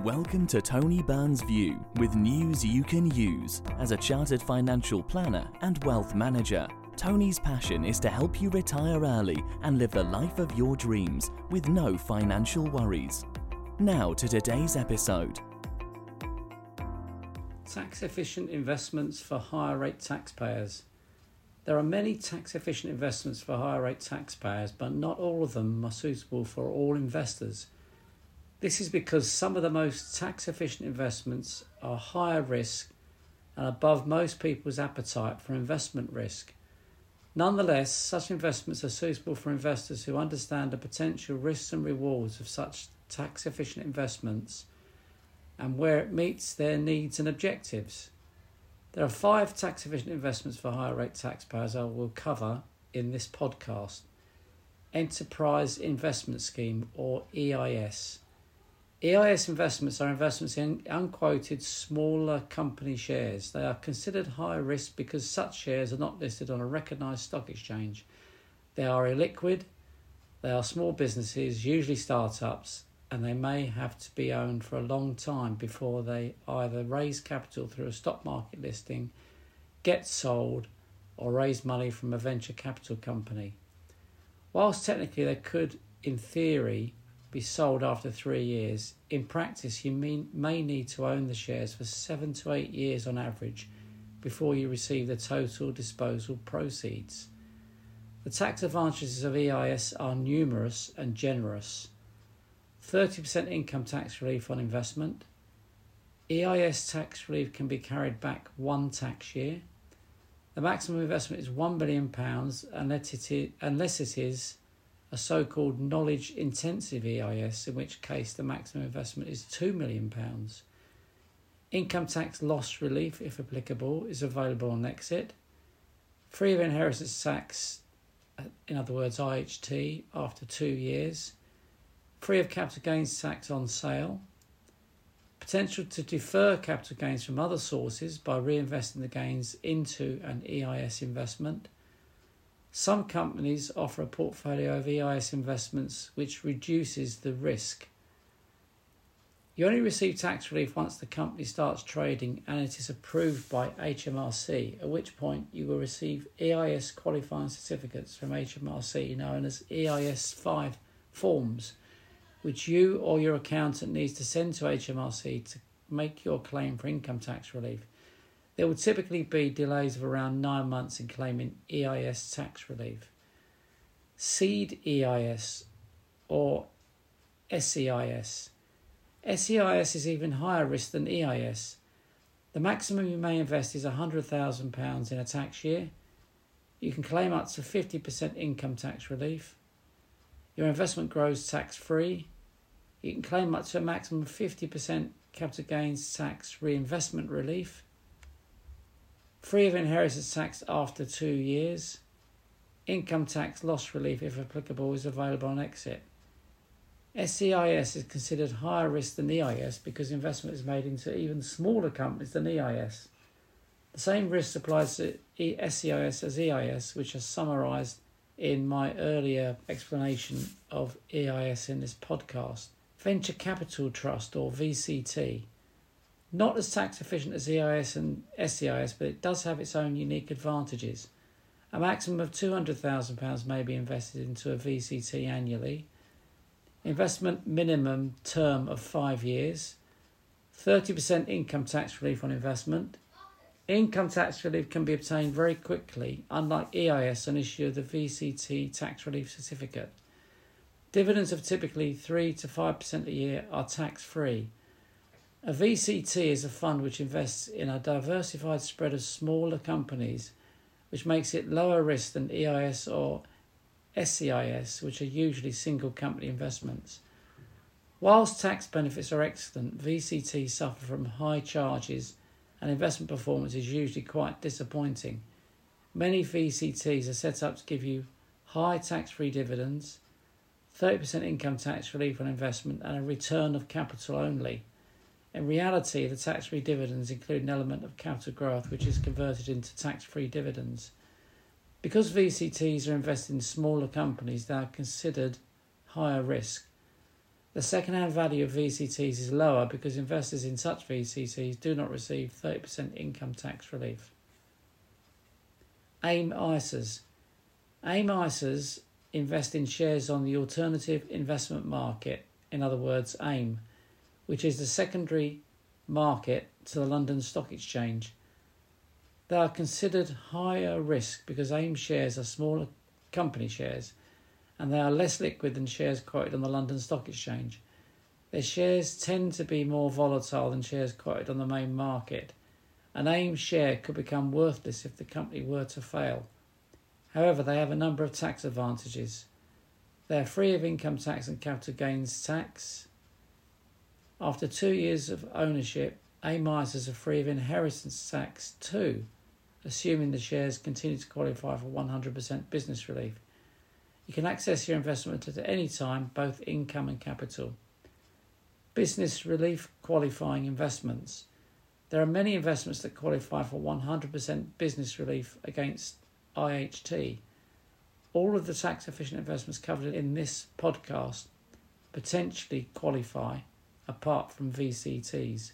Welcome to Tony Byrne's View with news you can use. As a chartered financial planner and wealth manager, Tony's passion is to help you retire early and live the life of your dreams with no financial worries. Now to today's episode. Tax efficient investments for higher rate taxpayers. There are many tax efficient investments for higher rate taxpayers, but not all of them are suitable for all investors. This is because some of the most tax efficient investments are higher risk and above most people's appetite for investment risk. Nonetheless, such investments are suitable for investors who understand the potential risks and rewards of such tax efficient investments and where it meets their needs and objectives. There are five tax efficient investments for higher rate taxpayers I will cover in this podcast Enterprise Investment Scheme or EIS. EIS investments are investments in unquoted smaller company shares. They are considered high risk because such shares are not listed on a recognised stock exchange. They are illiquid, they are small businesses, usually startups, and they may have to be owned for a long time before they either raise capital through a stock market listing, get sold, or raise money from a venture capital company. Whilst technically they could, in theory, be sold after three years. In practice, you mean, may need to own the shares for seven to eight years on average before you receive the total disposal proceeds. The tax advantages of EIS are numerous and generous 30% income tax relief on investment. EIS tax relief can be carried back one tax year. The maximum investment is £1 million unless it is a so called knowledge intensive EIS, in which case the maximum investment is £2 million. Income tax loss relief, if applicable, is available on exit. Free of inheritance tax, uh, in other words, IHT, after two years. Free of capital gains tax on sale. Potential to defer capital gains from other sources by reinvesting the gains into an EIS investment some companies offer a portfolio of EIS investments which reduces the risk. You only receive tax relief once the company starts trading and it is approved by HMRC, at which point you will receive EIS qualifying certificates from HMRC known as EIS 5 forms, which you or your accountant needs to send to HMRC to make your claim for income tax relief. There would typically be delays of around nine months in claiming EIS tax relief. Seed EIS or SEIS. SEIS is even higher risk than EIS. The maximum you may invest is £100,000 in a tax year. You can claim up to 50% income tax relief. Your investment grows tax free. You can claim up to a maximum of 50% capital gains tax reinvestment relief free of inheritance tax after two years. Income tax loss relief, if applicable, is available on exit. SEIS is considered higher risk than EIS because investment is made into even smaller companies than EIS. The same risk applies to SEIS as EIS, which are summarised in my earlier explanation of EIS in this podcast. Venture Capital Trust or VCT not as tax efficient as EIS and SEIS, but it does have its own unique advantages. A maximum of £200,000 may be invested into a VCT annually. Investment minimum term of five years. 30% income tax relief on investment. Income tax relief can be obtained very quickly, unlike EIS on issue of the VCT tax relief certificate. Dividends of typically 3 to 5% a year are tax free a VCT is a fund which invests in a diversified spread of smaller companies, which makes it lower risk than EIS or SEIS, which are usually single company investments. Whilst tax benefits are excellent, VCTs suffer from high charges and investment performance is usually quite disappointing. Many VCTs are set up to give you high tax free dividends, 30% income tax relief on investment, and a return of capital only. In reality, the tax free dividends include an element of capital growth which is converted into tax free dividends. Because VCTs are invested in smaller companies, they are considered higher risk. The second hand value of VCTs is lower because investors in such VCTs do not receive 30% income tax relief. AIM ISAs. AIM ISAs invest in shares on the alternative investment market, in other words, AIM, which is the secondary market to the London Stock Exchange. They are considered higher risk because AIM shares are smaller company shares and they are less liquid than shares quoted on the London Stock Exchange. Their shares tend to be more volatile than shares quoted on the main market. An AIM share could become worthless if the company were to fail. However, they have a number of tax advantages. They are free of income tax and capital gains tax. After two years of ownership, AIM ISAs are free of inheritance tax too, assuming the shares continue to qualify for 100% business relief. You can access your investment at any time, both income and capital. Business relief qualifying investments. There are many investments that qualify for 100% business relief against IHT. All of the tax efficient investments covered in this podcast potentially qualify apart from VCTs.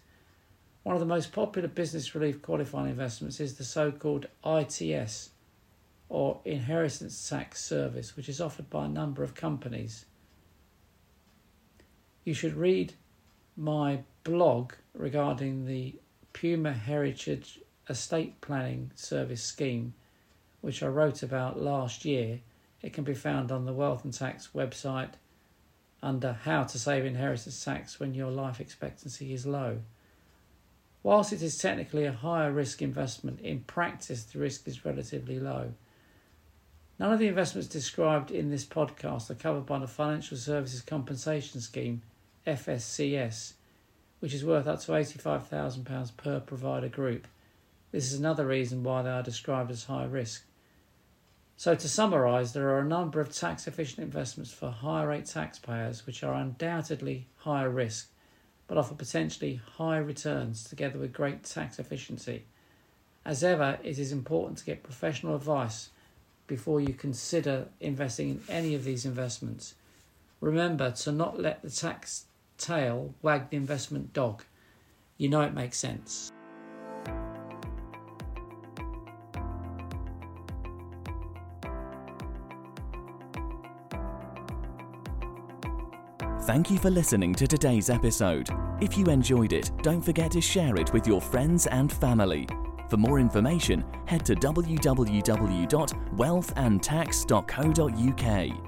One of the most popular business relief qualifying investments is the so called ITS or inheritance tax service, which is offered by a number of companies. You should read my blog regarding the Puma Heritage Estate Planning Service Scheme, which I wrote about last year. It can be found on the Wealth and Tax website under How to Save Inheritance Tax When Your Life Expectancy is Low. Whilst it is technically a higher risk investment, in practice the risk is relatively low. None of the investments described in this podcast are covered by the Financial Services Compensation Scheme, FSCS, which is worth up to £85,000 per provider group. This is another reason why they are described as high risk. So, to summarise, there are a number of tax efficient investments for higher rate taxpayers which are undoubtedly higher risk but offer potentially high returns together with great tax efficiency. As ever, it is important to get professional advice before you consider investing in any of these investments. Remember to not let the tax tail wag the investment dog. You know it makes sense. Thank you for listening to today's episode. If you enjoyed it, don't forget to share it with your friends and family. For more information, head to www.wealthandtax.co.uk.